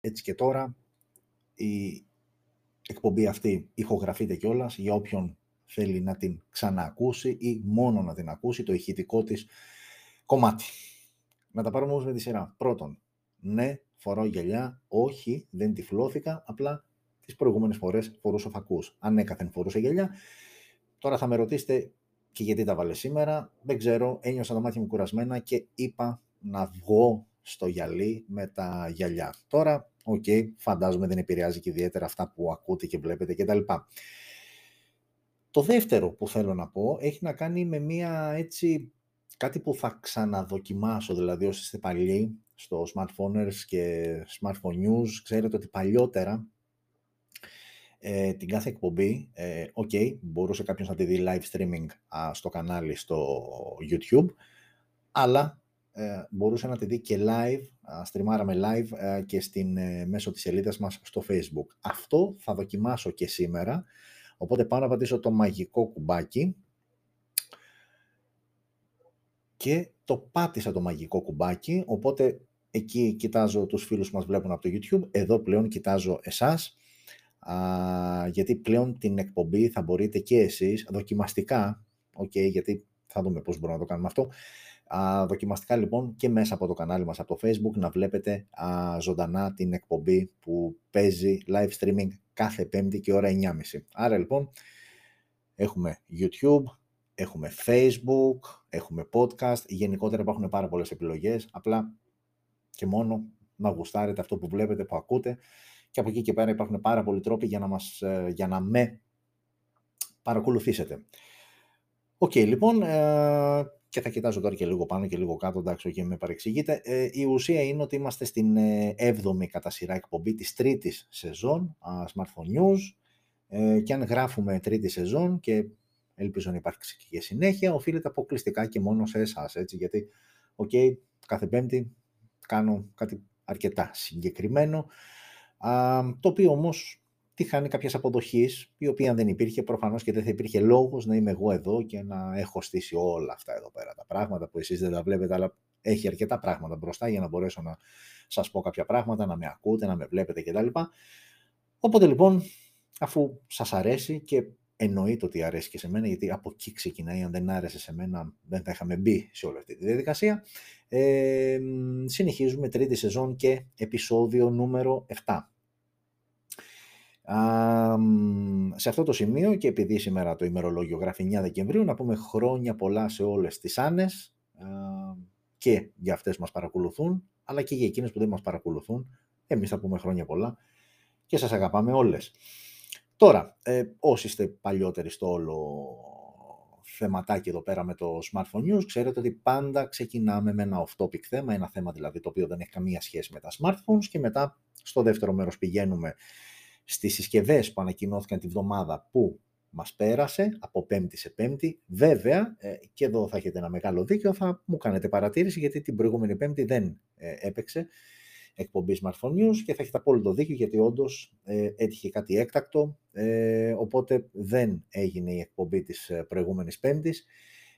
έτσι και τώρα η εκπομπή αυτή ηχογραφείται κιόλας για όποιον θέλει να την ξαναακούσει ή μόνο να την ακούσει το ηχητικό της κομμάτι. Να τα πάρουμε όμως με τη σειρά. Πρώτον, ναι, φοράω γυαλιά, όχι, δεν τυφλώθηκα, απλά τις προηγούμενες φορές φορούσα φακούς. Ανέκαθεν φορούσα γυαλιά. Τώρα θα με ρωτήσετε και γιατί τα βάλες σήμερα; Δεν ξέρω, ένιωσα τα μάτια μου κουρασμένα και είπα να βγω στο γυαλί με τα γυαλιά. Τώρα, OK, okay, φαντάζομαι δεν επηρεάζει και ιδιαίτερα αυτά που ακούτε και βλέπετε κτλ. Το δεύτερο που θέλω να πω έχει να κάνει με μία έτσι κάτι που θα ξαναδοκιμάσω, δηλαδή όσοι είστε παλιοί στο smartphones και smartphone news, ξέρετε ότι παλιότερα ε, την κάθε εκπομπή, ε, ok, μπορούσε κάποιος να τη δει live streaming στο κανάλι στο YouTube, αλλά ε, μπορούσε να τη δει και live, στριμάραμε live ε, και στην, ε, μέσω της σελίδας μας στο Facebook. Αυτό θα δοκιμάσω και σήμερα, οπότε πάω να πατήσω το μαγικό κουμπάκι και το πάτησα το μαγικό κουμπάκι, οπότε εκεί κοιτάζω τους φίλους που μας βλέπουν από το YouTube, εδώ πλέον κοιτάζω εσάς, α, γιατί πλέον την εκπομπή θα μπορείτε και εσείς δοκιμαστικά, okay, γιατί θα δούμε πώς μπορούμε να το κάνουμε αυτό, α, δοκιμαστικά λοιπόν και μέσα από το κανάλι μας από το Facebook να βλέπετε α, ζωντανά την εκπομπή που παίζει live streaming κάθε πέμπτη και ώρα 9.30. Άρα λοιπόν έχουμε YouTube, έχουμε Facebook, έχουμε podcast, γενικότερα υπάρχουν πάρα πολλές επιλογές, απλά και μόνο να γουστάρετε αυτό που βλέπετε, που ακούτε και από εκεί και πέρα υπάρχουν πάρα πολλοί τρόποι για να, μας, ε, για να με παρακολουθήσετε. OK, okay, λοιπόν, ε, και θα κοιτάζω τώρα και λίγο πάνω και λίγο κάτω, εντάξει, και μη παρεξηγείτε. Ε, η ουσία είναι ότι είμαστε στην 7η κατά σειρά εκπομπή της τρίτης σεζόν Smartphone News ε, και αν γράφουμε τρίτη σεζόν και ελπίζω να υπάρξει και συνέχεια, οφείλεται αποκλειστικά και μόνο σε εσάς, έτσι, γιατί, OK, okay, κάθε πέμπτη κάνω κάτι αρκετά συγκεκριμένο, α, το οποίο όμως τυγχάνει κάποιας αποδοχής, η οποία δεν υπήρχε προφανώς και δεν θα υπήρχε λόγος να είμαι εγώ εδώ και να έχω στήσει όλα αυτά εδώ πέρα τα πράγματα που εσείς δεν τα βλέπετε, αλλά έχει αρκετά πράγματα μπροστά για να μπορέσω να σας πω κάποια πράγματα, να με ακούτε, να με βλέπετε κτλ. Οπότε λοιπόν, αφού σας αρέσει και εννοείται ότι αρέσει και σε μένα, γιατί από εκεί ξεκινάει, αν δεν άρεσε σε μένα δεν θα είχαμε μπει σε όλη αυτή τη διαδικασία. Ε, συνεχίζουμε τρίτη σεζόν και επεισόδιο νούμερο 7. Α, σε αυτό το σημείο και επειδή σήμερα το ημερολόγιο γράφει 9 Δεκεμβρίου, να πούμε χρόνια πολλά σε όλες τις Άννες και για αυτές που μας παρακολουθούν, αλλά και για εκείνες που δεν μας παρακολουθούν. Εμείς θα πούμε χρόνια πολλά και σας αγαπάμε όλες. Τώρα, ε, όσοι είστε παλιότεροι στο όλο θεματάκι εδώ πέρα με το Smartphone News, ξέρετε ότι πάντα ξεκινάμε με ένα off-topic θέμα, ένα θέμα δηλαδή το οποίο δεν έχει καμία σχέση με τα smartphones και μετά στο δεύτερο μέρος πηγαίνουμε στις συσκευές που ανακοινώθηκαν τη βδομάδα που μας πέρασε από πέμπτη σε πέμπτη. Βέβαια, ε, και εδώ θα έχετε ένα μεγάλο δίκιο, θα μου κάνετε παρατήρηση γιατί την προηγούμενη πέμπτη δεν ε, έπαιξε εκπομπή Smartphone News και θα έχετε απόλυτο δίκιο γιατί όντως ε, έτυχε κάτι έκτακτο, ε, οπότε δεν έγινε η εκπομπή της ε, προηγούμενης Πέμπτης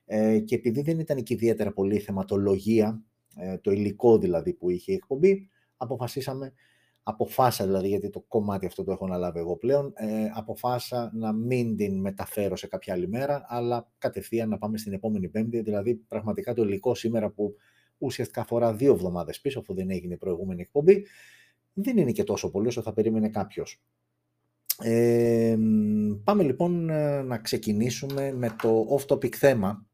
ε, και επειδή δεν ήταν και ιδιαίτερα πολύ θεματολογία, ε, το υλικό δηλαδή που είχε η εκπομπή, αποφασίσαμε, αποφάσα δηλαδή γιατί το κομμάτι αυτό το έχω αναλάβει εγώ πλέον, ε, αποφάσα να μην την μεταφέρω σε κάποια άλλη μέρα, αλλά κατευθείαν να πάμε στην επόμενη Πέμπτη, δηλαδή πραγματικά το υλικό σήμερα που ουσιαστικά αφορά δύο εβδομάδες πίσω, αφού δεν έγινε η προηγούμενη εκπομπή, δεν είναι και τόσο πολύ όσο θα περίμενε κάποιος. Ε, πάμε λοιπόν ε, να ξεκινήσουμε με το off-topic θέμα.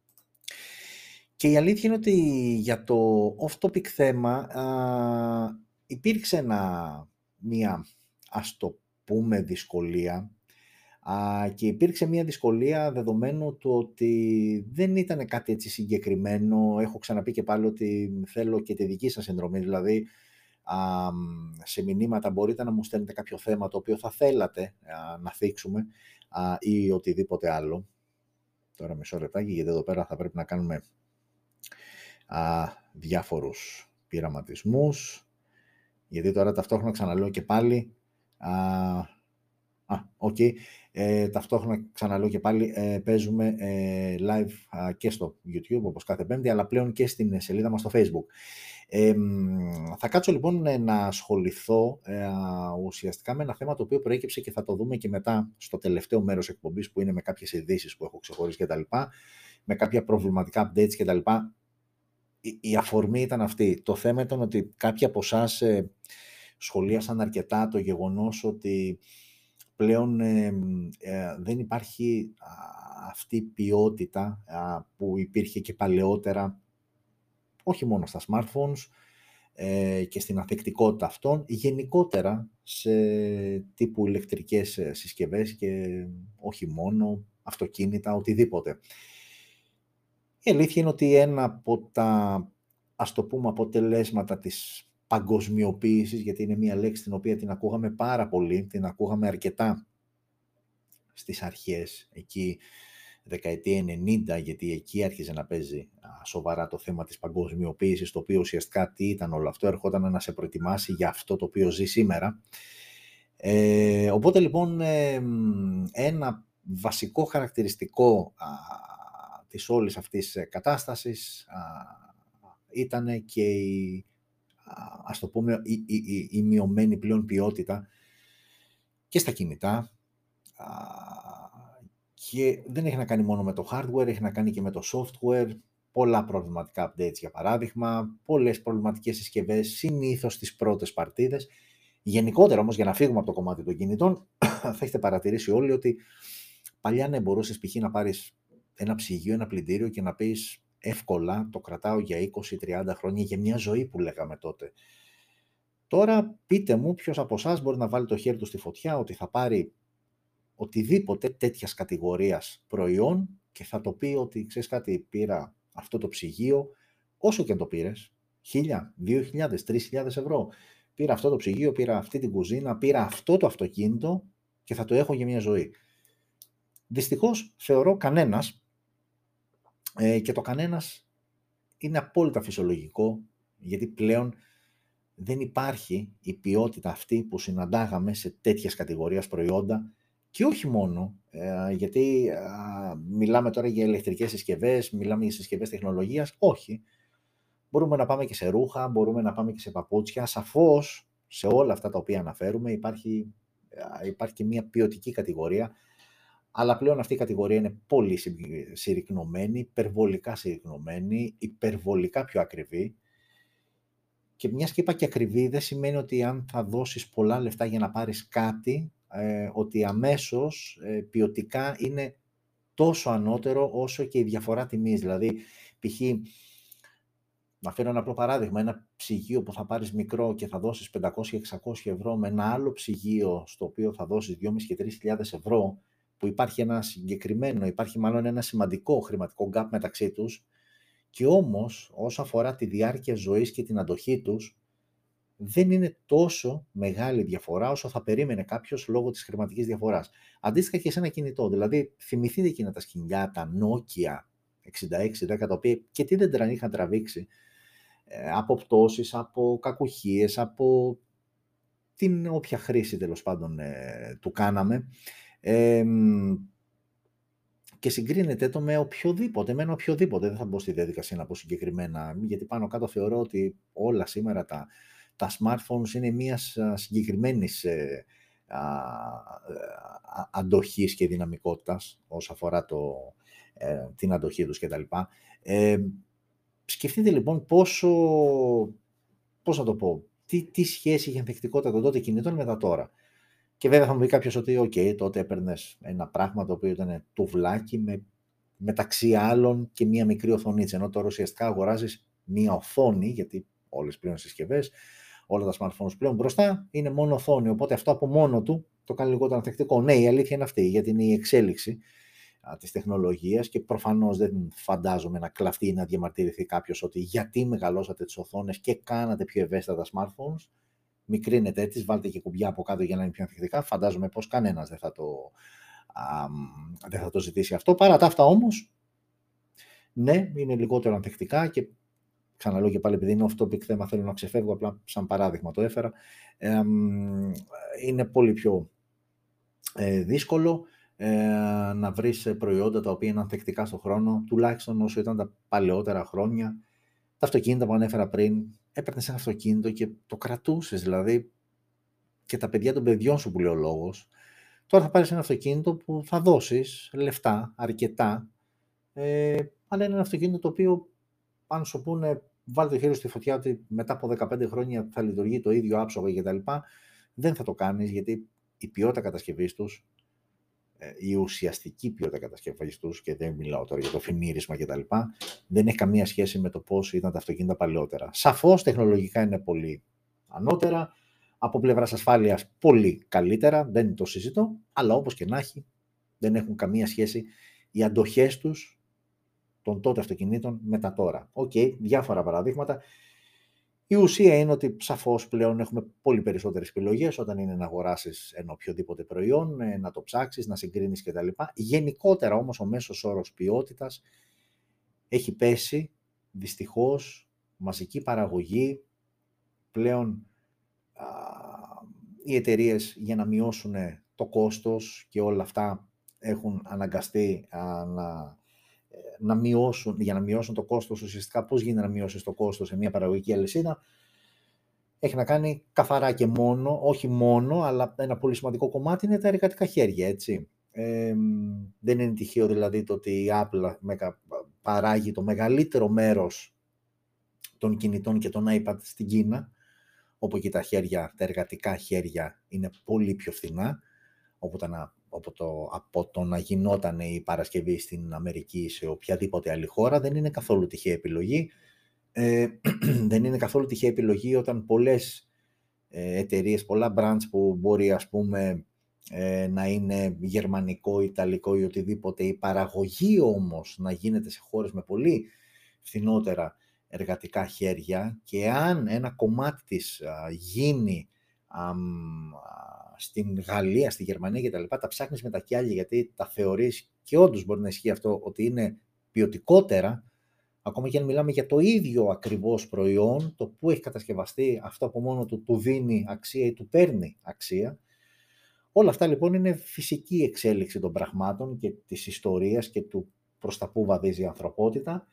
Και η αλήθεια είναι ότι για το off-topic θέμα α, υπήρξε ένα, μία, ας το πούμε, δυσκολία και υπήρξε μια δυσκολία δεδομένου του ότι δεν ήταν κάτι έτσι συγκεκριμένο. Έχω ξαναπεί και πάλι ότι θέλω και τη δική σας συνδρομή, δηλαδή σε μηνύματα μπορείτε να μου στέλνετε κάποιο θέμα το οποίο θα θέλατε να θίξουμε ή οτιδήποτε άλλο. Τώρα μισό λεπτάκι, γιατί εδώ πέρα θα πρέπει να κάνουμε α, διάφορους πειραματισμούς, γιατί τώρα ταυτόχρονα ξαναλέω και πάλι, Α, OK. Okay. Ε, ταυτόχρονα, ξαναλέω και πάλι, ε, παίζουμε ε, live και στο YouTube, όπως κάθε πέμπτη, αλλά πλέον και στην σελίδα μας στο Facebook. Ε, θα κάτσω λοιπόν ε, να ασχοληθώ ε, ουσιαστικά με ένα θέμα το οποίο προέκυψε και θα το δούμε και μετά στο τελευταίο μέρος εκπομπής που είναι με κάποιες ειδήσεις που έχω ξεχωρίσει κτλ. Με κάποια προβληματικά updates κτλ. Η, η αφορμή ήταν αυτή. Το θέμα ήταν ότι κάποιοι από εσά σχολίασαν αρκετά το γεγονός ότι πλέον ε, δεν υπάρχει αυτή η ποιότητα που υπήρχε και παλαιότερα, όχι μόνο στα smartphones ε, και στην αθεκτικότητα αυτών, γενικότερα σε τύπου ηλεκτρικές ε, συσκευές και όχι μόνο, αυτοκίνητα, οτιδήποτε. Η αλήθεια είναι ότι ένα από τα, ας το πούμε, αποτελέσματα της παγκοσμιοποίησης, γιατί είναι μια λέξη την οποία την ακούγαμε πάρα πολύ, την ακούγαμε αρκετά στις αρχές, εκεί δεκαετία 90, γιατί εκεί άρχιζε να παίζει σοβαρά το θέμα της παγκοσμιοποίησης, το οποίο ουσιαστικά τι ήταν όλο αυτό, ερχόταν να σε προετοιμάσει για αυτό το οποίο ζει σήμερα. Ε, οπότε λοιπόν ένα βασικό χαρακτηριστικό α, της όλης αυτής κατάστασης α, ήταν και η ας το πούμε, η, η, η, μειωμένη πλέον ποιότητα και στα κινητά και δεν έχει να κάνει μόνο με το hardware, έχει να κάνει και με το software, πολλά προβληματικά updates για παράδειγμα, πολλές προβληματικές συσκευές, συνήθως στις πρώτες παρτίδες. Γενικότερα όμως, για να φύγουμε από το κομμάτι των κινητών, θα έχετε παρατηρήσει όλοι ότι παλιά ναι μπορούσες π.χ. να πάρεις ένα ψυγείο, ένα πλυντήριο και να πεις εύκολα το κρατάω για 20-30 χρόνια, για μια ζωή που λέγαμε τότε. Τώρα πείτε μου ποιος από εσάς μπορεί να βάλει το χέρι του στη φωτιά ότι θα πάρει οτιδήποτε τέτοιας κατηγορίας προϊόν και θα το πει ότι ξέρεις κάτι πήρα αυτό το ψυγείο όσο και αν το πήρες, 1000, 2000, 3000 ευρώ. Πήρα αυτό το ψυγείο, πήρα αυτή την κουζίνα, πήρα αυτό το αυτοκίνητο και θα το έχω για μια ζωή. Δυστυχώς θεωρώ κανένας ε, και το κανένας είναι απόλυτα φυσιολογικό, γιατί πλέον δεν υπάρχει η ποιότητα αυτή που συναντάγαμε σε τέτοιες κατηγορίες προϊόντα και όχι μόνο, ε, γιατί μιλάμε τώρα για ηλεκτρικές συσκευές, μιλάμε για συσκευές τεχνολογίας, όχι. Μπορούμε να πάμε και σε ρούχα, μπορούμε να πάμε και σε παπούτσια. Σαφώς, σε όλα αυτά τα οποία αναφέρουμε, υπάρχει, υπάρχει και μια ποιοτική κατηγορία αλλά πλέον αυτή η κατηγορία είναι πολύ συρρυκνωμένη, υπερβολικά συρρυκνωμένη, υπερβολικά πιο ακριβή. Και μιας και είπα και ακριβή, δεν σημαίνει ότι αν θα δώσεις πολλά λεφτά για να πάρεις κάτι, ε, ότι αμέσως ε, ποιοτικά είναι τόσο ανώτερο όσο και η διαφορά τιμής. Δηλαδή, π.χ. Να φέρω ένα απλό παράδειγμα, ένα ψυγείο που θα πάρεις μικρό και θα δώσεις 500-600 ευρώ με ένα άλλο ψυγείο στο οποίο θα δώσεις 2.500 και 3.000 ευρώ, που υπάρχει ένα συγκεκριμένο, υπάρχει μάλλον ένα σημαντικό χρηματικό gap μεταξύ τους και όμως όσο αφορά τη διάρκεια ζωής και την αντοχή τους δεν είναι τόσο μεγάλη διαφορά όσο θα περίμενε κάποιος λόγω της χρηματικής διαφοράς. Αντίστοιχα και σε ένα κινητό, δηλαδή θυμηθείτε εκείνα τα σκηνιά, τα Nokia 6610, τα οποία και τι δεν τραν είχαν τραβήξει ε, από πτώσεις, από κακουχίες, από την όποια χρήση τέλος πάντων ε, του κάναμε και συγκρίνεται το με οποιοδήποτε, με ένα οποιοδήποτε. Δεν θα μπω στη διαδικασία να πω συγκεκριμένα, γιατί πάνω κάτω θεωρώ ότι όλα σήμερα τα, τα smartphones είναι μιας συγκεκριμένης ε, αντοχής και δυναμικότητας όσο αφορά το, ε, την αντοχή τους κτλ. Ε, σκεφτείτε λοιπόν πόσο, πώς να το πω, τι, τι σχέση είχε ανθεκτικότητα των τότε κινητών με τα τώρα. Και βέβαια θα μου πει κάποιος ότι, OK, τότε έπαιρνες ένα πράγμα το οποίο ήταν τουβλάκι με, μεταξύ άλλων και μία μικρή οθονίτσα. Ενώ τώρα ουσιαστικά αγοράζεις μία οθόνη, γιατί όλες πλέον συσκευές, όλα τα smartphones πλέον μπροστά είναι μόνο οθόνη. Οπότε αυτό από μόνο του το κάνει λιγότερο ανθεκτικό. Ναι, η αλήθεια είναι αυτή, γιατί είναι η εξέλιξη της τεχνολογίας και προφανώς δεν φαντάζομαι να κλαφτεί ή να διαμαρτυρηθεί κάποιος ότι γιατί μεγαλώσατε τις οθόνες και κάνατε πιο ευαίσθητα τα smartphones μικρύνετε έτσι, βάλτε και κουμπιά από κάτω για να είναι πιο ανθεκτικά. Φαντάζομαι πως κανένας δεν θα το, α, δεν θα το ζητήσει αυτό. Παρά τα αυτά όμως, ναι, είναι λιγότερο ανθεκτικά και ξαναλέω και πάλι επειδή είναι αυτό που θέμα θέλω να ξεφεύγω, απλά σαν παράδειγμα το έφερα, ε, είναι πολύ πιο ε, δύσκολο ε, να βρεις προϊόντα τα οποία είναι ανθεκτικά στον χρόνο, τουλάχιστον όσο ήταν τα παλαιότερα χρόνια. Τα αυτοκίνητα που ανέφερα πριν, έπαιρνες ένα αυτοκίνητο και το κρατούσες, δηλαδή και τα παιδιά των παιδιών σου που λέει ο λόγος. Τώρα θα πάρεις ένα αυτοκίνητο που θα δώσεις λεφτά, αρκετά, ε, αλλά είναι ένα αυτοκίνητο το οποίο, αν σου πούνε, βάλει το χέρι στη φωτιά ότι μετά από 15 χρόνια θα λειτουργεί το ίδιο άψογα κτλ. Δεν θα το κάνεις γιατί η ποιότητα κατασκευής τους, ε, η ουσιαστική ποιότητα κατασκευής τους, και δεν μιλάω τώρα για το φινίρισμα κτλ. Δεν έχει καμία σχέση με το πώς ήταν τα αυτοκίνητα παλαιότερα. Σαφώς τεχνολογικά είναι πολύ ανώτερα, από πλευράς ασφάλειας πολύ καλύτερα, δεν το συζητώ, αλλά όπως και να έχει, δεν έχουν καμία σχέση οι αντοχές τους των τότε αυτοκινήτων με τα τώρα. OK, okay, διάφορα παραδείγματα. Η ουσία είναι ότι σαφώς πλέον έχουμε πολύ περισσότερες επιλογές όταν είναι να αγοράσεις ένα οποιοδήποτε προϊόν, ε, να το ψάξεις, να συγκρίνεις κτλ. Γενικότερα όμως ο μέσος όρος ποιότητας έχει πέσει δυστυχώς μαζική παραγωγή πλέον οι εταιρείες για να μειώσουν το κόστος και όλα αυτά έχουν αναγκαστεί να, ε, να μειώσουν, για να μειώσουν το κόστος ουσιαστικά πώς γίνεται να μειώσεις το κόστος σε μια παραγωγική αλυσίδα έχει να κάνει καθαρά και μόνο, όχι μόνο, αλλά ένα πολύ σημαντικό κομμάτι είναι τα εργατικά χέρια, έτσι. δεν είναι τυχαίο δηλαδή το ότι η Apple παράγει το μεγαλύτερο μέρος των κινητών και των iPad στην Κίνα, όπου και τα χέρια, τα εργατικά χέρια είναι πολύ πιο φθηνά από, να, από, το, από το να γινόταν η Παρασκευή στην Αμερική ή σε οποιαδήποτε άλλη χώρα. Δεν είναι καθόλου τυχαία επιλογή. Ε, δεν είναι καθόλου τυχαία επιλογή όταν πολλές ε, εταιρείες, πολλά brands που μπορεί ας πούμε ε, να είναι γερμανικό, ιταλικό ή οτιδήποτε, η παραγωγή όμως να γίνεται σε χώρες με πολύ φθηνότερα εργατικά χέρια και αν ένα κομμάτι της γίνει στην Γαλλία, στη Γερμανία και τα λοιπά, τα ψάχνεις με τα κιάλια γιατί τα θεωρείς και όντως μπορεί να ισχύει αυτό ότι είναι ποιοτικότερα, ακόμα και αν μιλάμε για το ίδιο ακριβώς προϊόν, το που έχει κατασκευαστεί, αυτό από μόνο του του δίνει αξία ή του παίρνει αξία. Όλα αυτά λοιπόν είναι φυσική εξέλιξη των πραγμάτων και της ιστορίας και του προς τα που βαδίζει η ανθρωπότητα.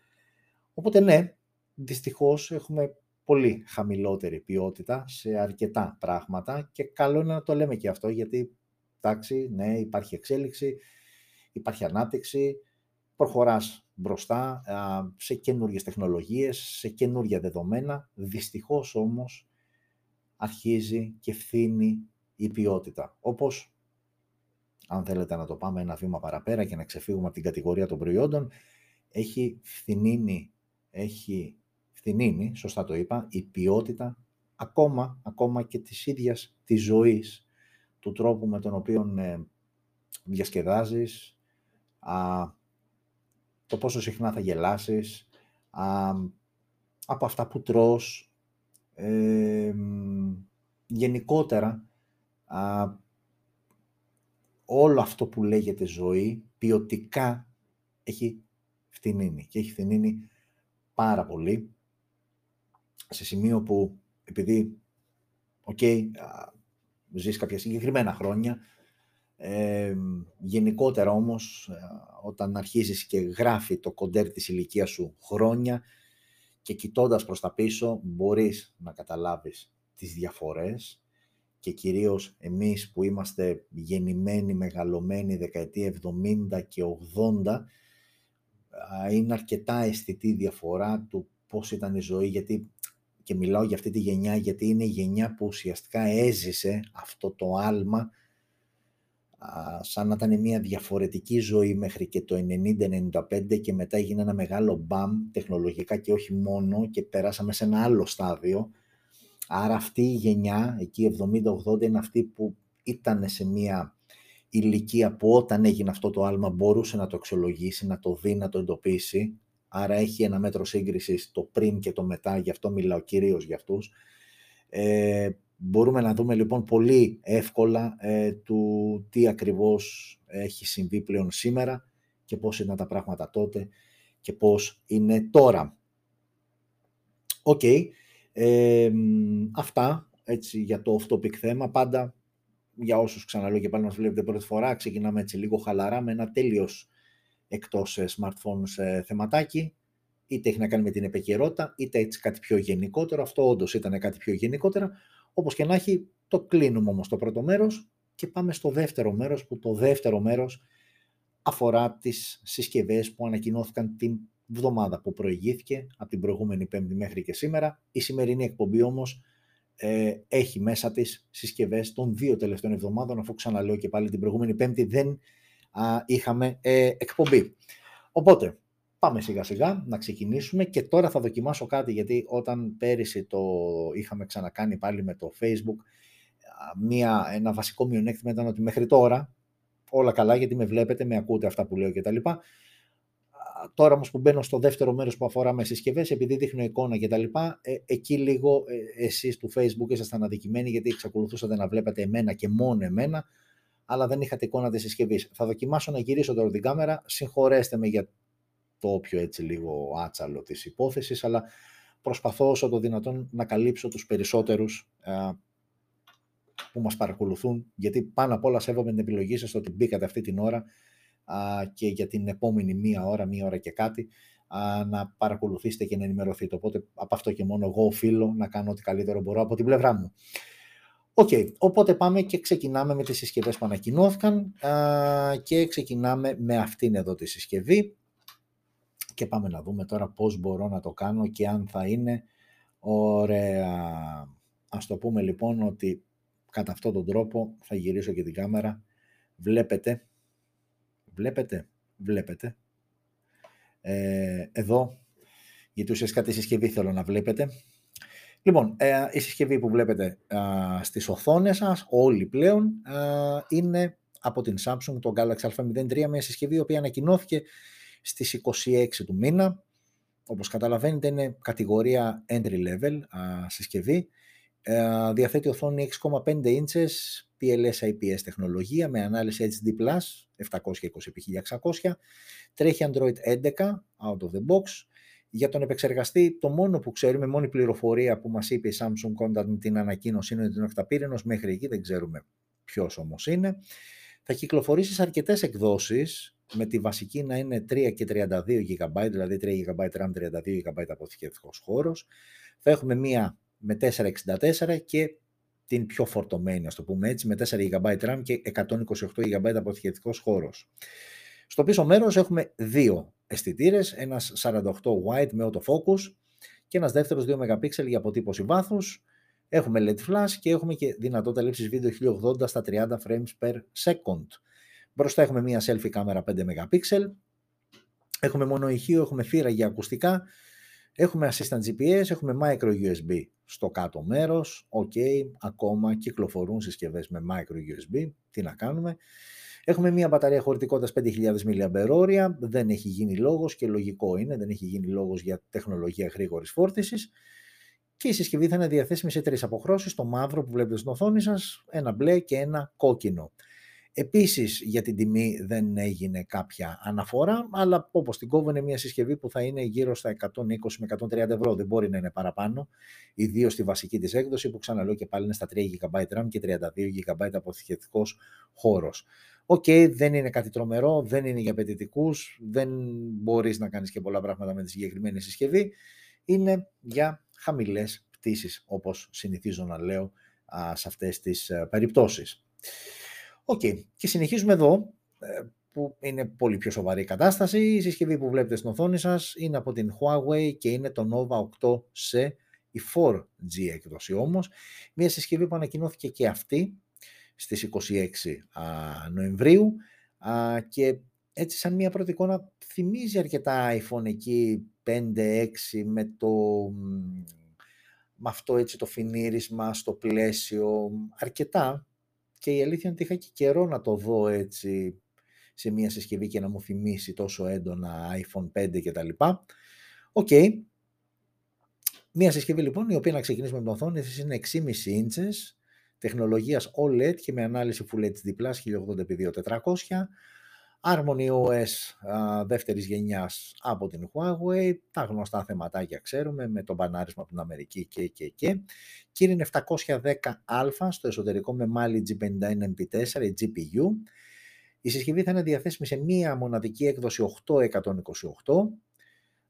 Οπότε ναι, δυστυχώς έχουμε πολύ χαμηλότερη ποιότητα σε αρκετά πράγματα και καλό είναι να το λέμε και αυτό γιατί εντάξει, ναι, υπάρχει εξέλιξη, υπάρχει ανάπτυξη, προχωράς μπροστά σε καινούργιες τεχνολογίες, σε καινούργια δεδομένα, δυστυχώς όμως αρχίζει και φθήνει η ποιότητα. Όπως, αν θέλετε να το πάμε ένα βήμα παραπέρα και να ξεφύγουμε από την κατηγορία των προϊόντων, έχει φθηνίνει, έχει φθηνίνει, σωστά το είπα, η ποιότητα ακόμα, ακόμα και της ίδιας της ζωής, του τρόπου με τον οποίο ε, διασκεδάζεις, α, το πόσο συχνά θα γελάσεις, α, από αυτά που τρως, ε, γενικότερα α, όλο αυτό που λέγεται ζωή ποιοτικά έχει φθηνύνει και έχει φθηνύνει πάρα πολύ σε σημείο που επειδή, OK, okay, ζεις κάποια συγκεκριμένα χρόνια, ε, γενικότερα όμως, όταν αρχίζεις και γράφει το κοντέρ της ηλικίας σου χρόνια και κοιτώντας προς τα πίσω, μπορείς να καταλάβεις τις διαφορές και κυρίως εμείς που είμαστε γεννημένοι, μεγαλωμένοι δεκαετία 70 και 80, είναι αρκετά αισθητή διαφορά του πώς ήταν η ζωή, γιατί και μιλάω για αυτή τη γενιά γιατί είναι η γενιά που ουσιαστικά έζησε αυτό το άλμα σαν να ήταν μια διαφορετική ζωή μέχρι και το 90-95 και μετά έγινε ένα μεγάλο μπαμ τεχνολογικά και όχι μόνο και περάσαμε σε ένα άλλο στάδιο. Άρα αυτή η γενιά, εκεί 70-80, είναι αυτή που ήταν σε μια ηλικία που όταν έγινε αυτό το άλμα μπορούσε να το αξιολογήσει, να το δει, να το εντοπίσει άρα έχει ένα μέτρο σύγκρισης το πριν και το μετά, γι' αυτό μιλάω κυρίως για αυτούς. Ε, μπορούμε να δούμε λοιπόν πολύ εύκολα ε, του τι ακριβώς έχει συμβεί πλέον σήμερα και πώς ήταν τα πράγματα τότε και πώς είναι τώρα. Οκ, ε, αυτά έτσι για το off-topic θέμα. Πάντα για όσους ξαναλέω και πάλι μας βλέπετε πρώτη φορά, ξεκινάμε έτσι λίγο χαλαρά με ένα τελείως εκτός ε, smartphones ε, θεματάκι, είτε έχει να κάνει με την επικαιρότητα, είτε έτσι κάτι πιο γενικότερο. Αυτό όντως ήταν κάτι πιο γενικότερα. Όπως και να έχει, το κλείνουμε όμως το πρώτο μέρος και πάμε στο δεύτερο μέρος, που το δεύτερο μέρος αφορά τις συσκευές που ανακοινώθηκαν την βδομάδα που προηγήθηκε, από την προηγούμενη Πέμπτη μέχρι και σήμερα. Η σημερινή εκπομπή όμως ε, έχει μέσα τις συσκευές των δύο τελευταίων εβδομάδων, αφού ξαναλέω και πάλι την προηγούμενη Πέμπτη δεν α, είχαμε ε, εκπομπή. Οπότε, πάμε σιγά σιγά να ξεκινήσουμε και τώρα θα δοκιμάσω κάτι γιατί όταν πέρυσι το είχαμε ξανακάνει πάλι με το Facebook μια, ένα βασικό μειονέκτημα ήταν ότι μέχρι τώρα όλα καλά γιατί με βλέπετε, με ακούτε αυτά που λέω κτλ. Τώρα όμως που μπαίνω στο δεύτερο μέρος που αφορά με συσκευές, επειδή δείχνω εικόνα κτλ., ε, εκεί λίγο ε, εσείς του Facebook ήσασταν αδικημένοι γιατί εξακολουθούσατε να βλέπετε εμένα και μόνο εμένα, αλλά δεν είχατε εικόνα της συσκευής. Θα δοκιμάσω να γυρίσω τώρα την κάμερα. Συγχωρέστε με για το όποιο έτσι λίγο άτσαλο της υπόθεσης, αλλά προσπαθώ όσο το δυνατόν να καλύψω τους περισσότερους ε, που μας παρακολουθούν, γιατί πάνω απ' όλα σέβομαι την επιλογή σας ότι μπήκατε αυτή την ώρα α, και για την επόμενη μία ώρα, μία ώρα και κάτι, α, να παρακολουθήσετε και να ενημερωθείτε. Οπότε από αυτό και μόνο εγώ οφείλω να κάνω ό,τι καλύτερο μπορώ από την πλευρά μου. OK, okay, οπότε πάμε και ξεκινάμε με τις συσκευές που ανακοινώθηκαν α, και ξεκινάμε με αυτήν εδώ τη συσκευή και πάμε να δούμε τώρα πώς μπορώ να το κάνω και αν θα είναι ωραία. Ας το πούμε λοιπόν ότι κατά αυτόν τον τρόπο θα γυρίσω και την κάμερα. Βλέπετε, βλέπετε, βλέπετε. Ε, εδώ, γιατί ουσιαστικά τη συσκευή θέλω να βλέπετε. Λοιπόν, ε, η συσκευή που βλέπετε ε, στις οθόνες σας, όλοι πλέον, είναι από την Samsung, το Galaxy A03, μια συσκευή η οποία ανακοινώθηκε στις 26 του μήνα. Όπως καταλαβαίνετε είναι κατηγορία entry level συσκευή. Ε, διαθέτει οθόνη 6,5 inches PLS IPS τεχνολογία με ανάλυση HD+, 720x1600. Τρέχει Android 11 out of the box. Για τον επεξεργαστή, το μόνο που ξέρουμε, μόνη πληροφορία που μας είπε η Samsung όταν την ανακοίνωση είναι ότι είναι οκταπύρινος, μέχρι εκεί δεν ξέρουμε ποιος όμως είναι. Θα κυκλοφορήσεις σε αρκετές εκδόσεις, με τη βασική να είναι 3 και 32 GB, δηλαδή 3 GB RAM, 32 GB αποθηκευτικός χώρος. Θα έχουμε μία με 464 και την πιο φορτωμένη, ας το πούμε έτσι, με 4 GB RAM και 128 GB αποθηκευτικός χώρος. Στο πίσω μέρος έχουμε δύο αισθητήρες, ένας 48 wide με autofocus και ένας δεύτερος 2 MP για αποτύπωση βάθους. Έχουμε LED flash και έχουμε και δυνατότητα λήψης βίντεο 1080 στα 30 frames per second. Μπροστά έχουμε μία selfie κάμερα 5 MP. Έχουμε μονό ηχείο, έχουμε θύρα για ακουστικά. Έχουμε assistant GPS, έχουμε micro USB στο κάτω μέρος. Οκ, ακόμα κυκλοφορούν συσκευές με micro USB. Τι να κάνουμε. Έχουμε μια μπαταρία χωρητικότητας 5.000 mAh. Δεν έχει γίνει λόγος και λογικό είναι. Δεν έχει γίνει λόγος για τεχνολογία γρήγορης φόρτισης. Και η συσκευή θα είναι διαθέσιμη σε τρεις αποχρώσεις. Το μαύρο που βλέπετε στην οθόνη σας, ένα μπλε και ένα κόκκινο. Επίσης για την τιμή δεν έγινε κάποια αναφορά, αλλά όπως την κόβω είναι μια συσκευή που θα είναι γύρω στα 120 με 130 ευρώ, δεν μπορεί να είναι παραπάνω, ιδίως στη βασική της έκδοση που ξαναλέω και πάλι είναι στα 3 GB RAM και 32 GB αποθηκευτικός χώρος. OK, okay, δεν είναι κάτι τρομερό, δεν είναι για απαιτητικούς, δεν μπορείς να κάνεις και πολλά πράγματα με τη συγκεκριμένη συσκευή, είναι για χαμηλές πτήσεις όπως συνηθίζω να λέω α, σε αυτές τις α, ε, περιπτώσεις. OK. Okay. Και συνεχίζουμε εδώ, ε, που είναι πολύ πιο σοβαρή η κατάσταση. Η συσκευή που βλέπετε στην οθόνη σας είναι από την Huawei και είναι το Nova 8 SE, η 4G έκδοση όμως. Μια συσκευή που ανακοινώθηκε και αυτή στις 26 Νοεμβρίου και έτσι σαν μια πρώτη εικόνα θυμίζει αρκετά iPhone εκεί 5-6 με το με αυτό έτσι το φινίρισμα στο πλαίσιο αρκετά και η αλήθεια είναι ότι είχα και καιρό να το δω έτσι σε μια συσκευή και να μου θυμίσει τόσο έντονα iPhone 5 και τα λοιπά. OK. Okay. Μια συσκευή λοιπόν η οποία να ξεκινήσουμε με την οθόνη είναι 6,5 inches τεχνολογίας OLED και με ανάλυση Full HD+, 1080x2400. Harmony OS α, δεύτερης γενιάς από την Huawei, τα γνωστά θεματάκια ξέρουμε με το μπανάρισμα από την Αμερική και και και. Kirin 710α στο εσωτερικό με Mali G51MP4 η GPU. Η συσκευή θα είναι διαθέσιμη σε μία μοναδική έκδοση 8128.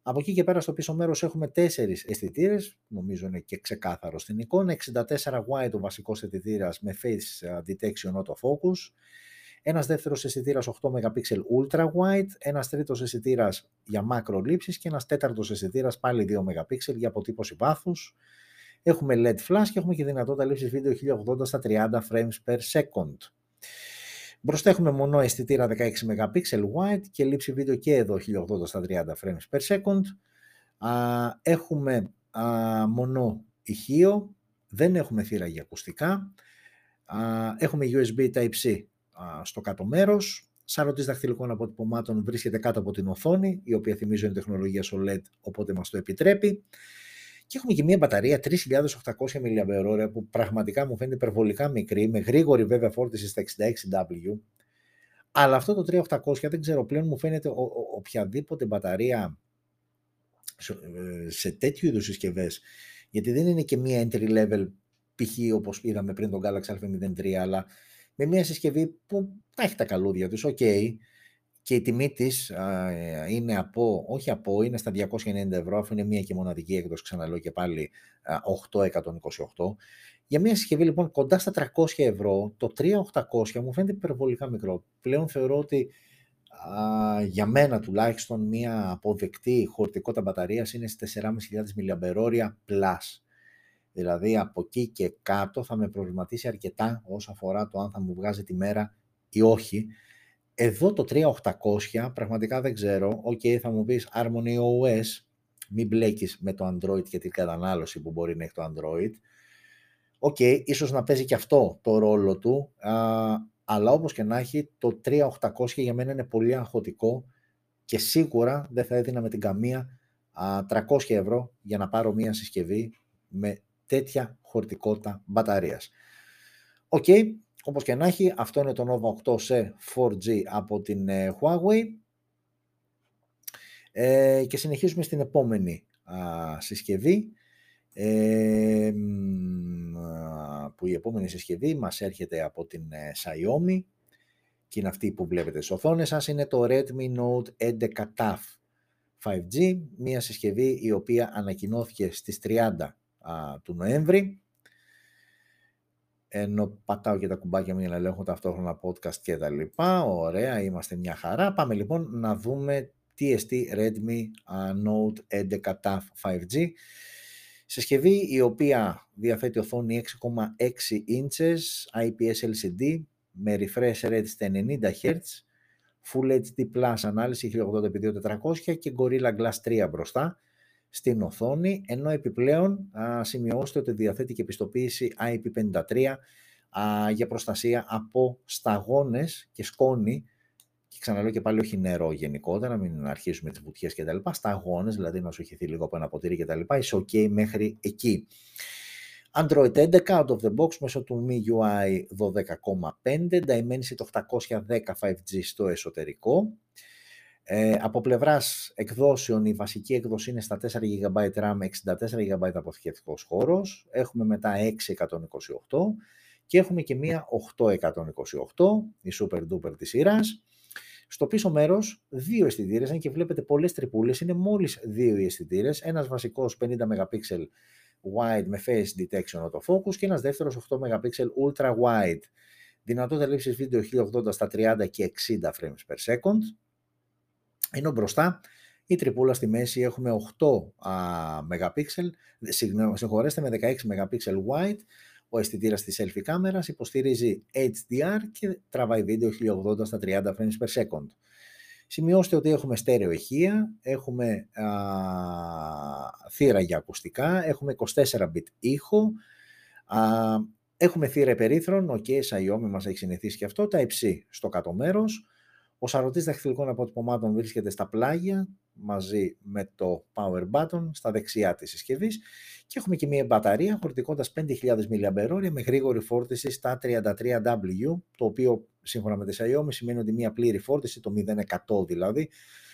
Από εκεί και πέρα στο πίσω μέρος έχουμε τέσσερις αισθητήρες, νομίζω είναι και ξεκάθαρο στην εικόνα, 64 wide ο βασικός αισθητήρας με face detection autofocus, ένας δεύτερος αισθητήρας 8 MP ultra wide, ένας τρίτος αισθητήρας για μάκρο λήψης και ένας τέταρτος αισθητήρας πάλι 2 MP για αποτύπωση βάθους. Έχουμε LED flash και έχουμε και δυνατότητα λήψης βίντεο 1080 στα 30 frames per second. Μπροστά έχουμε μονό αισθητήρα 16 MP wide και λήψη βίντεο και εδώ 1080 στα 30 frames per second. έχουμε μονό ηχείο, δεν έχουμε θύρα για ακουστικά. έχουμε USB Type-C στο κάτω μέρος. Σαρωτή δαχτυλικών αποτυπωμάτων βρίσκεται κάτω από την οθόνη, η οποία θυμίζω είναι τεχνολογία OLED, οπότε μας το επιτρέπει. Και έχουμε και μια μπαταρία 3800 mAh που πραγματικά μου φαίνεται υπερβολικά μικρή, με γρήγορη βέβαια φόρτιση στα 66W. Αλλά αυτό το 3800 δεν ξέρω πλέον μου φαίνεται ο, ο, οποιαδήποτε μπαταρία σε, σε τέτοιου είδους συσκευές, γιατί δεν είναι και μια entry level π.χ. όπως είδαμε πριν τον Galaxy A03, αλλά με μια συσκευή που θα έχει τα καλούδια τους, ok, και η τιμή της είναι από, όχι από, είναι στα 290 ευρώ, αφού είναι μία και μοναδική έκδοση, ξαναλέω και πάλι 828. Για μια συσκευή λοιπόν κοντά στα 300 ευρώ, το 3800 μου φαίνεται υπερβολικά μικρό. Πλέον θεωρώ ότι α, για μένα τουλάχιστον μια αποδεκτή χωρητικότητα μπαταρίας είναι στις 4.500 mAh plus. Δηλαδή από εκεί και κάτω θα με προβληματίσει αρκετά όσο αφορά το αν θα μου βγάζει τη μέρα ή όχι. Εδώ το 3800 πραγματικά δεν ξέρω. OK, okay, θα μου πεις Harmony OS, μην μπλέκεις με το Android και την κατανάλωση που μπορεί να έχει το Android. OK, okay, ίσως να παίζει και αυτό το ρόλο του, α, αλλά όπως και να έχει, το 3800 για μένα είναι πολύ αγχωτικό και σίγουρα δεν θα έδινα με την καμία α, 300 ευρώ για να πάρω μία συσκευή με τέτοια χωρητικότητα μπαταρίας. OK, okay, όπως και να έχει, αυτό είναι το Nova 8 SE 4G από την ε, Huawei. Ε, και συνεχίζουμε στην επόμενη α, συσκευή, ε, που η επόμενη συσκευή μας έρχεται από την ε, Xiaomi και είναι αυτή που βλέπετε στις οθόνες σας, είναι το Redmi Note 11 TAF 5G, μια συσκευή η οποία ανακοινώθηκε στις 30 του Νοέμβρη. Ενώ πατάω και τα κουμπάκια μου για να ελέγχω ταυτόχρονα podcast και τα λοιπά. Ωραία, είμαστε μια χαρά. Πάμε λοιπόν να δούμε TST Redmi Note 11 TAF 5G. Συσκευή η οποία διαθέτει οθόνη 6,6 inches IPS LCD με refresh rate στα 90 Hz, Full HD Plus ανάλυση 1080x2400 και Gorilla Glass 3 μπροστά στην οθόνη, ενώ επιπλέον α, σημειώστε ότι διαθέτει και επιστοποίηση IP53 α, για προστασία από σταγόνες και σκόνη και ξαναλέω και πάλι όχι νερό γενικότερα, μην αρχίσουμε τις βουτιές και τα λοιπά, σταγόνες, δηλαδή να σου χυθεί λίγο από ένα ποτήρι και τα λοιπά, είσαι ok μέχρι εκεί. Android 11 out of the box μέσω του MIUI 12.5, Dimensity 810 5G στο εσωτερικό, ε, από πλευράς εκδόσεων, η βασική έκδοση είναι στα 4 GB RAM, 64 GB αποθηκευτικός χώρος. Έχουμε μετά 628 και έχουμε και μία 828, η super duper της σειράς. Στο πίσω μέρος, δύο αισθητήρες, αν και βλέπετε πολλές τρυπούλες, είναι μόλις δύο οι αισθητήρες. Ένας βασικός 50 MP wide με face detection autofocus και ένας δεύτερος 8 MP ultra wide. Δυνατότητα λήψης βίντεο 1080 στα 30 και 60 frames per second ενώ μπροστά η τρυπούλα στη μέση έχουμε 8 MP, συγχωρέστε με 16 MP wide, ο αισθητήρας της selfie κάμερας υποστηρίζει HDR και τραβάει βίντεο 1080 στα 30 frames per second. Σημειώστε ότι έχουμε στέρεο ηχεία, έχουμε α, θύρα για ακουστικά, έχουμε 24-bit ήχο, α, έχουμε θύρα υπερήθρων, ο okay, Xiaomi μας έχει συνηθίσει και αυτό, τα υψί στο κάτω μέρος, Ο σαρωτής δαχτυλικών αποτυπωμάτων βρίσκεται στα πλάγια μαζί με το power button στα δεξιά της συσκευής και έχουμε και μια μπαταρία χωρητικότητας 5.000 mAh με γρήγορη φόρτιση στα 33W το οποίο σύμφωνα με τη Xiaomi σημαίνει ότι μια πλήρη φόρτιση, το 0% δηλαδή,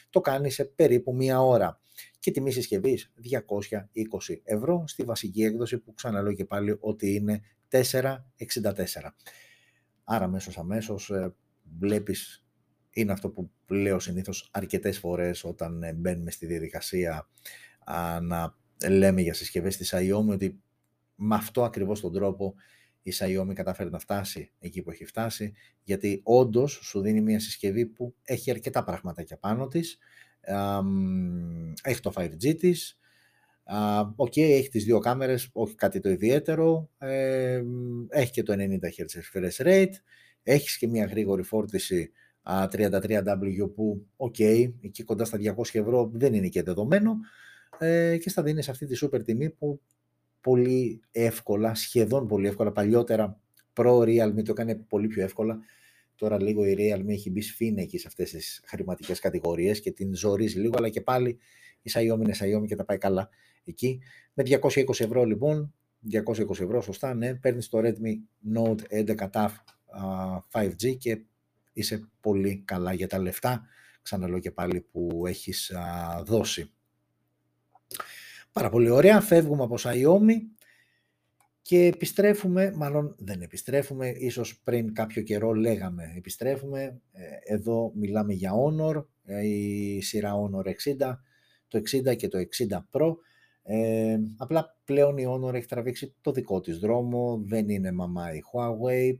το κάνει σε περίπου μία ώρα. Και τιμή συσκευής 220 ευρώ στη βασική έκδοση που ξαναλέω και πάλι ότι είναι 464. Άρα μέσω αμέσως ε, βλέπεις, είναι αυτό που λέω συνήθως αρκετές φορές όταν ε, μπαίνουμε στη διαδικασία να λέμε για συσκευές της Xiaomi ότι με αυτό ακριβώς τον τρόπο η Xiaomi κατάφερε να φτάσει εκεί που έχει φτάσει, γιατί όντως σου δίνει μια συσκευή που έχει αρκετά πραγματάκια πάνω της, έχει το 5G της, Οκ, έχει τις δύο κάμερες, όχι κάτι το ιδιαίτερο, έχει και το 90 Hz refresh rate, έχεις και μια γρήγορη φόρτιση 33W που, οκ, εκεί κοντά στα 200 ευρώ δεν είναι και δεδομένο ε, και στα δίνει σε αυτή τη σούπερ τιμή που πολύ εύκολα, σχεδόν πολύ εύκολα. Παλιότερα προ Realme το έκανε πολύ πιο εύκολα. Τώρα λίγο η Realme έχει μπει σφήνεκη σε αυτές τις χρηματικές κατηγορίες και την ζορίζει λίγο, αλλά και πάλι η Xiaomi είναι Xiaomi και τα πάει καλά εκεί. Με 220 ευρώ λοιπόν, 220 ευρώ σωστά, ναι, παίρνεις το Redmi Note 11 TAF 5G και είσαι πολύ καλά για τα λεφτά, ξαναλέω και πάλι που έχεις δώσει. Πάρα πολύ ωραία. Φεύγουμε από Xiaomi και επιστρέφουμε, μάλλον δεν επιστρέφουμε, ίσως πριν κάποιο καιρό λέγαμε επιστρέφουμε. Ε, εδώ μιλάμε για Honor, ε, η σειρά Honor 60, το 60 και το 60 Pro. Ε, απλά πλέον η Honor έχει τραβήξει το δικό της δρόμο, δεν είναι μαμά η Huawei,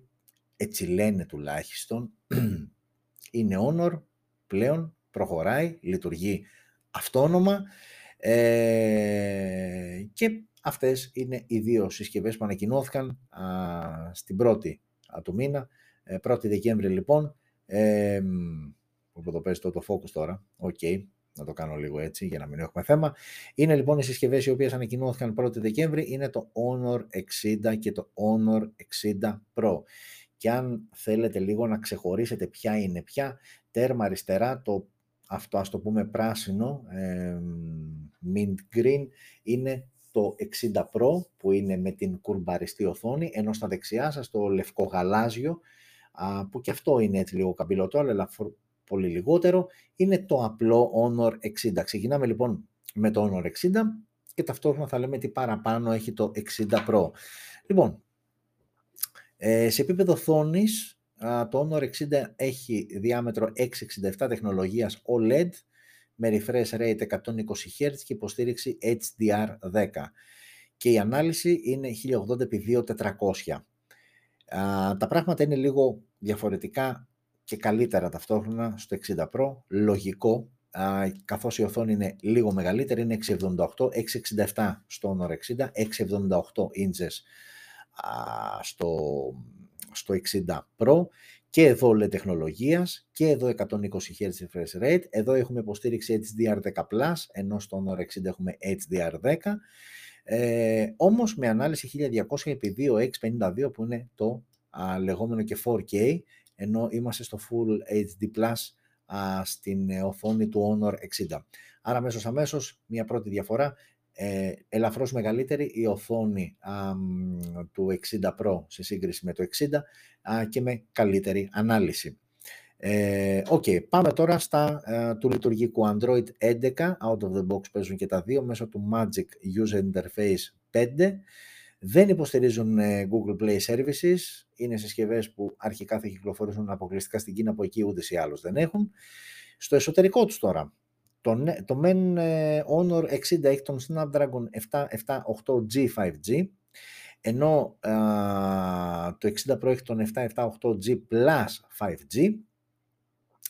έτσι λένε τουλάχιστον. είναι Honor, πλέον προχωράει, λειτουργεί αυτόνομα ε, και αυτές είναι οι δύο συσκευές που ανακοινώθηκαν α, στην πρώτη α, του μήνα. Ε, 1η Δεκέμβρη λοιπόν, ε, που το παίζει το, το focus τώρα, OK, okay, να το κάνω λίγο έτσι για να μην έχουμε θέμα. Είναι λοιπόν οι συσκευές οι οποίες ανακοινώθηκαν 1η Δεκέμβρη, είναι το Honor 60 και το Honor 60 Pro. Και αν θέλετε λίγο να ξεχωρίσετε ποια είναι ποια, τέρμα αριστερά το αυτό ας το πούμε πράσινο, ε, mint green, είναι το 60 Pro που είναι με την κουρμπαριστή οθόνη, ενώ στα δεξιά σας το λευκό γαλάζιο, α, που και αυτό είναι έτσι λίγο καμπυλωτό, αλλά πολύ λιγότερο, είναι το απλό Honor 60. Ξεκινάμε λοιπόν με το Honor 60 και ταυτόχρονα θα λέμε τι παραπάνω έχει το 60 Pro. Λοιπόν, ε, σε επίπεδο οθόνης, το Honor 60 έχει διάμετρο 667 τεχνολογίας OLED με refresh rate 120 Hz και υποστήριξη HDR10 και η ανάλυση είναι 1080x2400. Τα πράγματα είναι λίγο διαφορετικά και καλύτερα ταυτόχρονα στο 60 Pro, λογικό, καθώς η οθόνη είναι λίγο μεγαλύτερη, είναι 678, 667 στο Honor 60, 678 inches στο στο 60 Pro και εδώ λέει τεχνολογίας και εδώ 120 Hz refresh rate. Εδώ έχουμε υποστήριξη HDR10+, ενώ στο Honor 60 έχουμε HDR10. Ε, όμως με ανάλυση 1200x2x52 που είναι το α, λεγόμενο και 4K, ενώ είμαστε στο Full HD+, α, στην οθόνη του Honor 60. Άρα μέσω αμέσως μια πρώτη διαφορά ε, ελαφρώς μεγαλύτερη η οθόνη του 60 Pro σε σύγκριση με το 60 και με καλύτερη ανάλυση. Ε, okay, πάμε τώρα στα ε, του λειτουργικού Android 11, out of the box παίζουν και τα δύο μέσω του Magic User Interface 5. Δεν υποστηρίζουν ε, Google Play Services, είναι συσκευές που αρχικά θα κυκλοφορήσουν αποκλειστικά στην Κίνα που εκεί ούτε ή άλλως δεν έχουν. Στο εσωτερικό τους τώρα, το, το Men ε, Honor 60 έχει τον Snapdragon 778G 5G, ενώ το 60 Pro έχει τον 778G Plus 5G.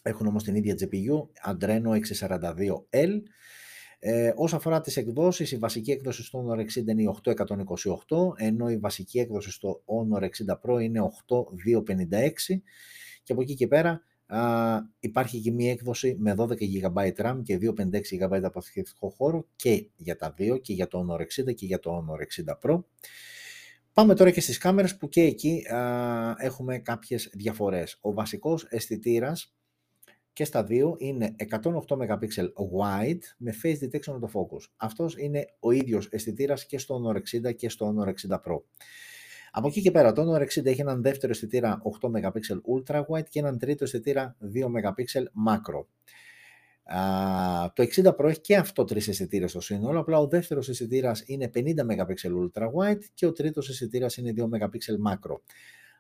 Έχουν όμως την ίδια GPU, Adreno 642L. Ε, όσον αφορά τις εκδόσεις, η βασική έκδοση στο Honor 60 είναι η 8228, ενώ η βασική έκδοση στο Honor 60 Pro είναι 8256 και από εκεί και πέρα υπάρχει και μία έκδοση με 12 GB RAM και 256 GB αποθηκευτικό χώρο και για τα δύο, και για το Honor 60 και για το Honor 60 Pro. Πάμε τώρα και στις κάμερες που και εκεί έχουμε κάποιες διαφορές. Ο βασικός αισθητήρας και στα δύο είναι 108 MP wide με face detection autofocus. Αυτός είναι ο ίδιος αισθητήρας και στο Honor 60 και στο Honor 60 Pro. Από εκεί και πέρα, το Honor 60 έχει έναν δεύτερο αισθητήρα 8 MP ultra wide και έναν τρίτο αισθητήρα 2 MP macro. το 60 Pro έχει και αυτό τρεις αισθητήρες στο σύνολο, απλά ο δεύτερος αισθητήρας είναι 50 MP ultra wide και ο τρίτος αισθητήρας είναι 2 MP macro.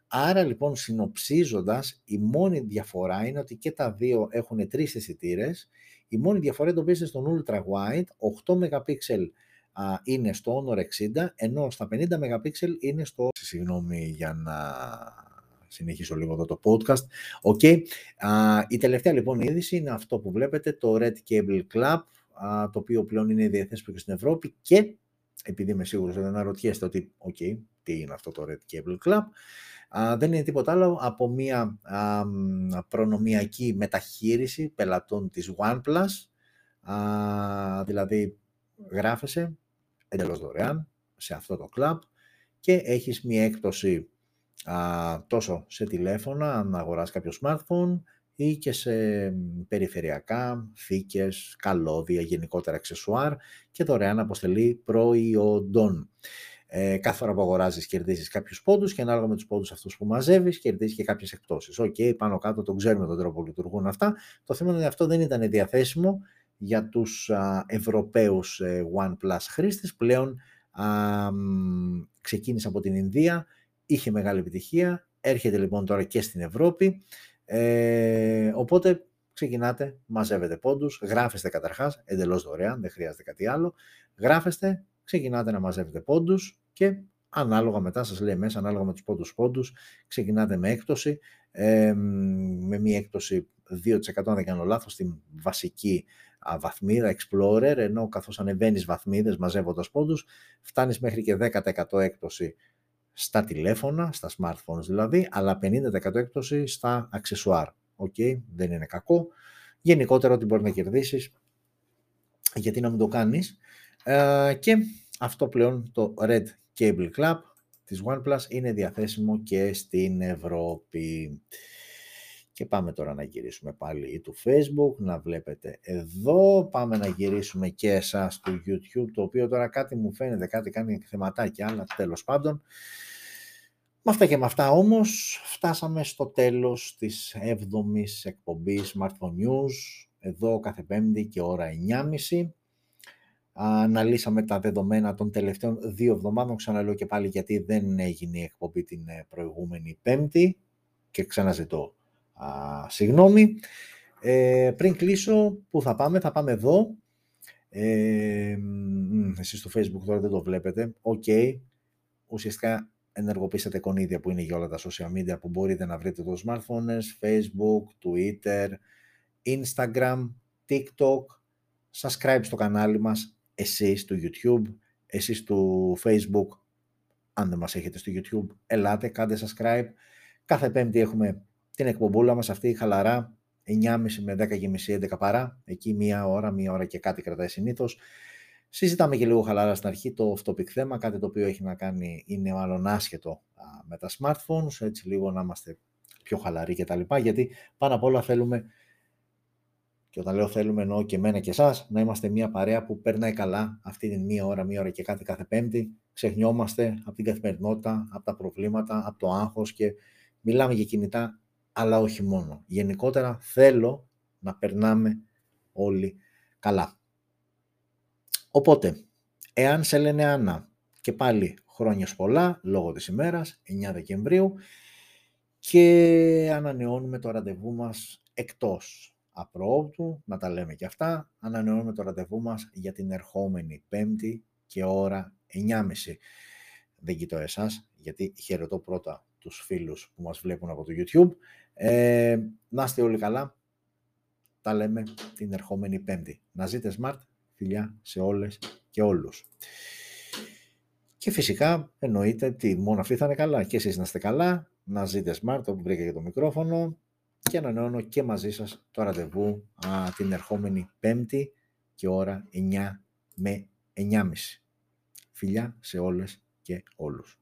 Άρα λοιπόν συνοψίζοντας, η μόνη διαφορά είναι ότι και τα δύο έχουν τρεις αισθητήρες. Η μόνη διαφορά εντοπίζεται στον Ultra Wide, 8 MP είναι στο Honor 60, ενώ στα 50 MP είναι στο... Συγγνώμη για να συνεχίσω λίγο εδώ το podcast. Okay. η τελευταία λοιπόν είδηση είναι αυτό που βλέπετε, το Red Cable Club, το οποίο πλέον είναι διαθέσιμο και στην Ευρώπη και επειδή είμαι σίγουρος ότι αναρωτιέστε ότι, ok, τι είναι αυτό το Red Cable Club, δεν είναι τίποτα άλλο από μια α, προνομιακή μεταχείριση πελατών της OnePlus, α, δηλαδή γράφεσαι εντελώς δωρεάν σε αυτό το club και έχεις μια έκπτωση α, τόσο σε τηλέφωνα, αν αγοράσεις κάποιο smartphone, ή και σε περιφερειακά, θήκες, καλώδια, γενικότερα αξεσουάρ και δωρεάν αποστολή προϊόντων. Ε, κάθε φορά που αγοράζεις, κερδίζεις κάποιους πόντους και ανάλογα με τους πόντους αυτούς που μαζεύεις, κερδίζεις και κάποιες εκπτώσεις. OK, okay, πάνω κάτω τον ξέρουμε τον τρόπο που λειτουργούν αυτά. Το θέμα είναι ότι αυτό δεν ήταν διαθέσιμο για τους Ευρωπαίους ε, OnePlus χρήστες. Πλέον α, ξεκίνησε από την Ινδία, είχε μεγάλη επιτυχία, έρχεται λοιπόν τώρα και στην Ευρώπη. Ε, οπότε ξεκινάτε, μαζεύετε πόντους, γράφεστε καταρχάς, εντελώς δωρεάν, δεν χρειάζεται κάτι άλλο. Γράφεστε, ξεκινάτε να μαζεύετε πόντους και ανάλογα μετά σας λέει μέσα, ανάλογα με τους πόντους πόντους, ξεκινάτε με έκπτωση, ε, με μία έκπτωση 2% αν δεν κάνω λάθος, στην βασική α, βαθμίδα Explorer, ενώ καθώς ανεβαίνεις βαθμίδες μαζεύοντας πόντους, φτάνεις μέχρι και 10% έκπτωση στα τηλέφωνα, στα smartphones δηλαδή, αλλά 50% έκπτωση στα αξεσουάρ. Οκ, δεν είναι κακό. Γενικότερα ό,τι μπορεί να κερδίσεις, γιατί να μην το κάνεις. Ε, και αυτό πλέον το Red Cable Club της OnePlus είναι διαθέσιμο και στην Ευρώπη. Και πάμε τώρα να γυρίσουμε πάλι του Facebook, να βλέπετε εδώ. Πάμε να γυρίσουμε και εσάς του YouTube, το οποίο τώρα κάτι μου φαίνεται, κάτι κάνει θεματάκια, αλλά τέλος πάντων. Με αυτά και με αυτά όμως φτάσαμε στο τέλος της 7ης εκπομπής Smartphone News, εδώ κάθε πέμπτη και ώρα 9.30 αναλύσαμε τα δεδομένα των τελευταίων δύο εβδομάδων. Ξαναλέω και πάλι γιατί δεν έγινε η εκπομπή την ε, προηγούμενη Πέμπτη και ξαναζητώ α, συγγνώμη. Ε, πριν κλείσω, πού θα πάμε, θα πάμε εδώ. Ε, εσείς στο facebook τώρα δεν το βλέπετε. OK, okay. ουσιαστικά ενεργοποιήσατε εικονίδια που είναι για όλα τα social media που μπορείτε να βρείτε το smartphone, facebook, twitter, instagram, tiktok, subscribe στο κανάλι μας, εσείς του YouTube, εσείς του Facebook, αν δεν μας έχετε στο YouTube, ελάτε, κάντε subscribe. Κάθε πέμπτη έχουμε την εκπομπούλα μας αυτή χαλαρά, 9.30 με 10.30, 11 παρά, εκεί μία ώρα, μία ώρα και κάτι κρατάει συνήθως. Συζητάμε και λίγο χαλαρά στην αρχή το off-topic θέμα, κάτι το οποίο έχει να κάνει, είναι μάλλον άσχετο με τα smartphones, έτσι λίγο να είμαστε πιο χαλαροί και τα λοιπά, γιατί πάνω απ' όλα θέλουμε και όταν λέω θέλουμε εννοώ και εμένα και εσάς να είμαστε μια παρέα που περνάει καλά αυτή την μία ώρα, μία ώρα και κάτι κάθε Πέμπτη. Ξεχνιόμαστε από την καθημερινότητα, από τα προβλήματα, από το άγχος και μιλάμε για κινητά, αλλά όχι μόνο. Γενικότερα θέλω να περνάμε όλοι καλά. Οπότε, εάν σε λένε Άννα και πάλι χρόνια πολλά, λόγω της ημέρας, 9 Δεκεμβρίου, και ανανεώνουμε το ραντεβού μας εκτός απρόοπτου, να τα λέμε και αυτά, ανανεώνουμε το ραντεβού μας για την ερχόμενη Πέμπτη και ώρα 9.30. Δεν κοιτώ εσάς, γιατί χαιρετώ πρώτα τους φίλους που μας βλέπουν από το YouTube. Ε, να είστε όλοι καλά. Τα λέμε την ερχόμενη Πέμπτη. Να ζείτε smart. Φιλιά σε όλες και όλους. Και φυσικά εννοείται ότι μόνο αυτοί θα είναι καλά. Και εσείς να είστε καλά, να ζείτε smart όπου βρήκα και το μικρόφωνο και ανανεώνω και μαζί σας το ραντεβού α, την ερχόμενη Πέμπτη και ώρα 9 με 9.30. Φιλιά σε όλες και όλους.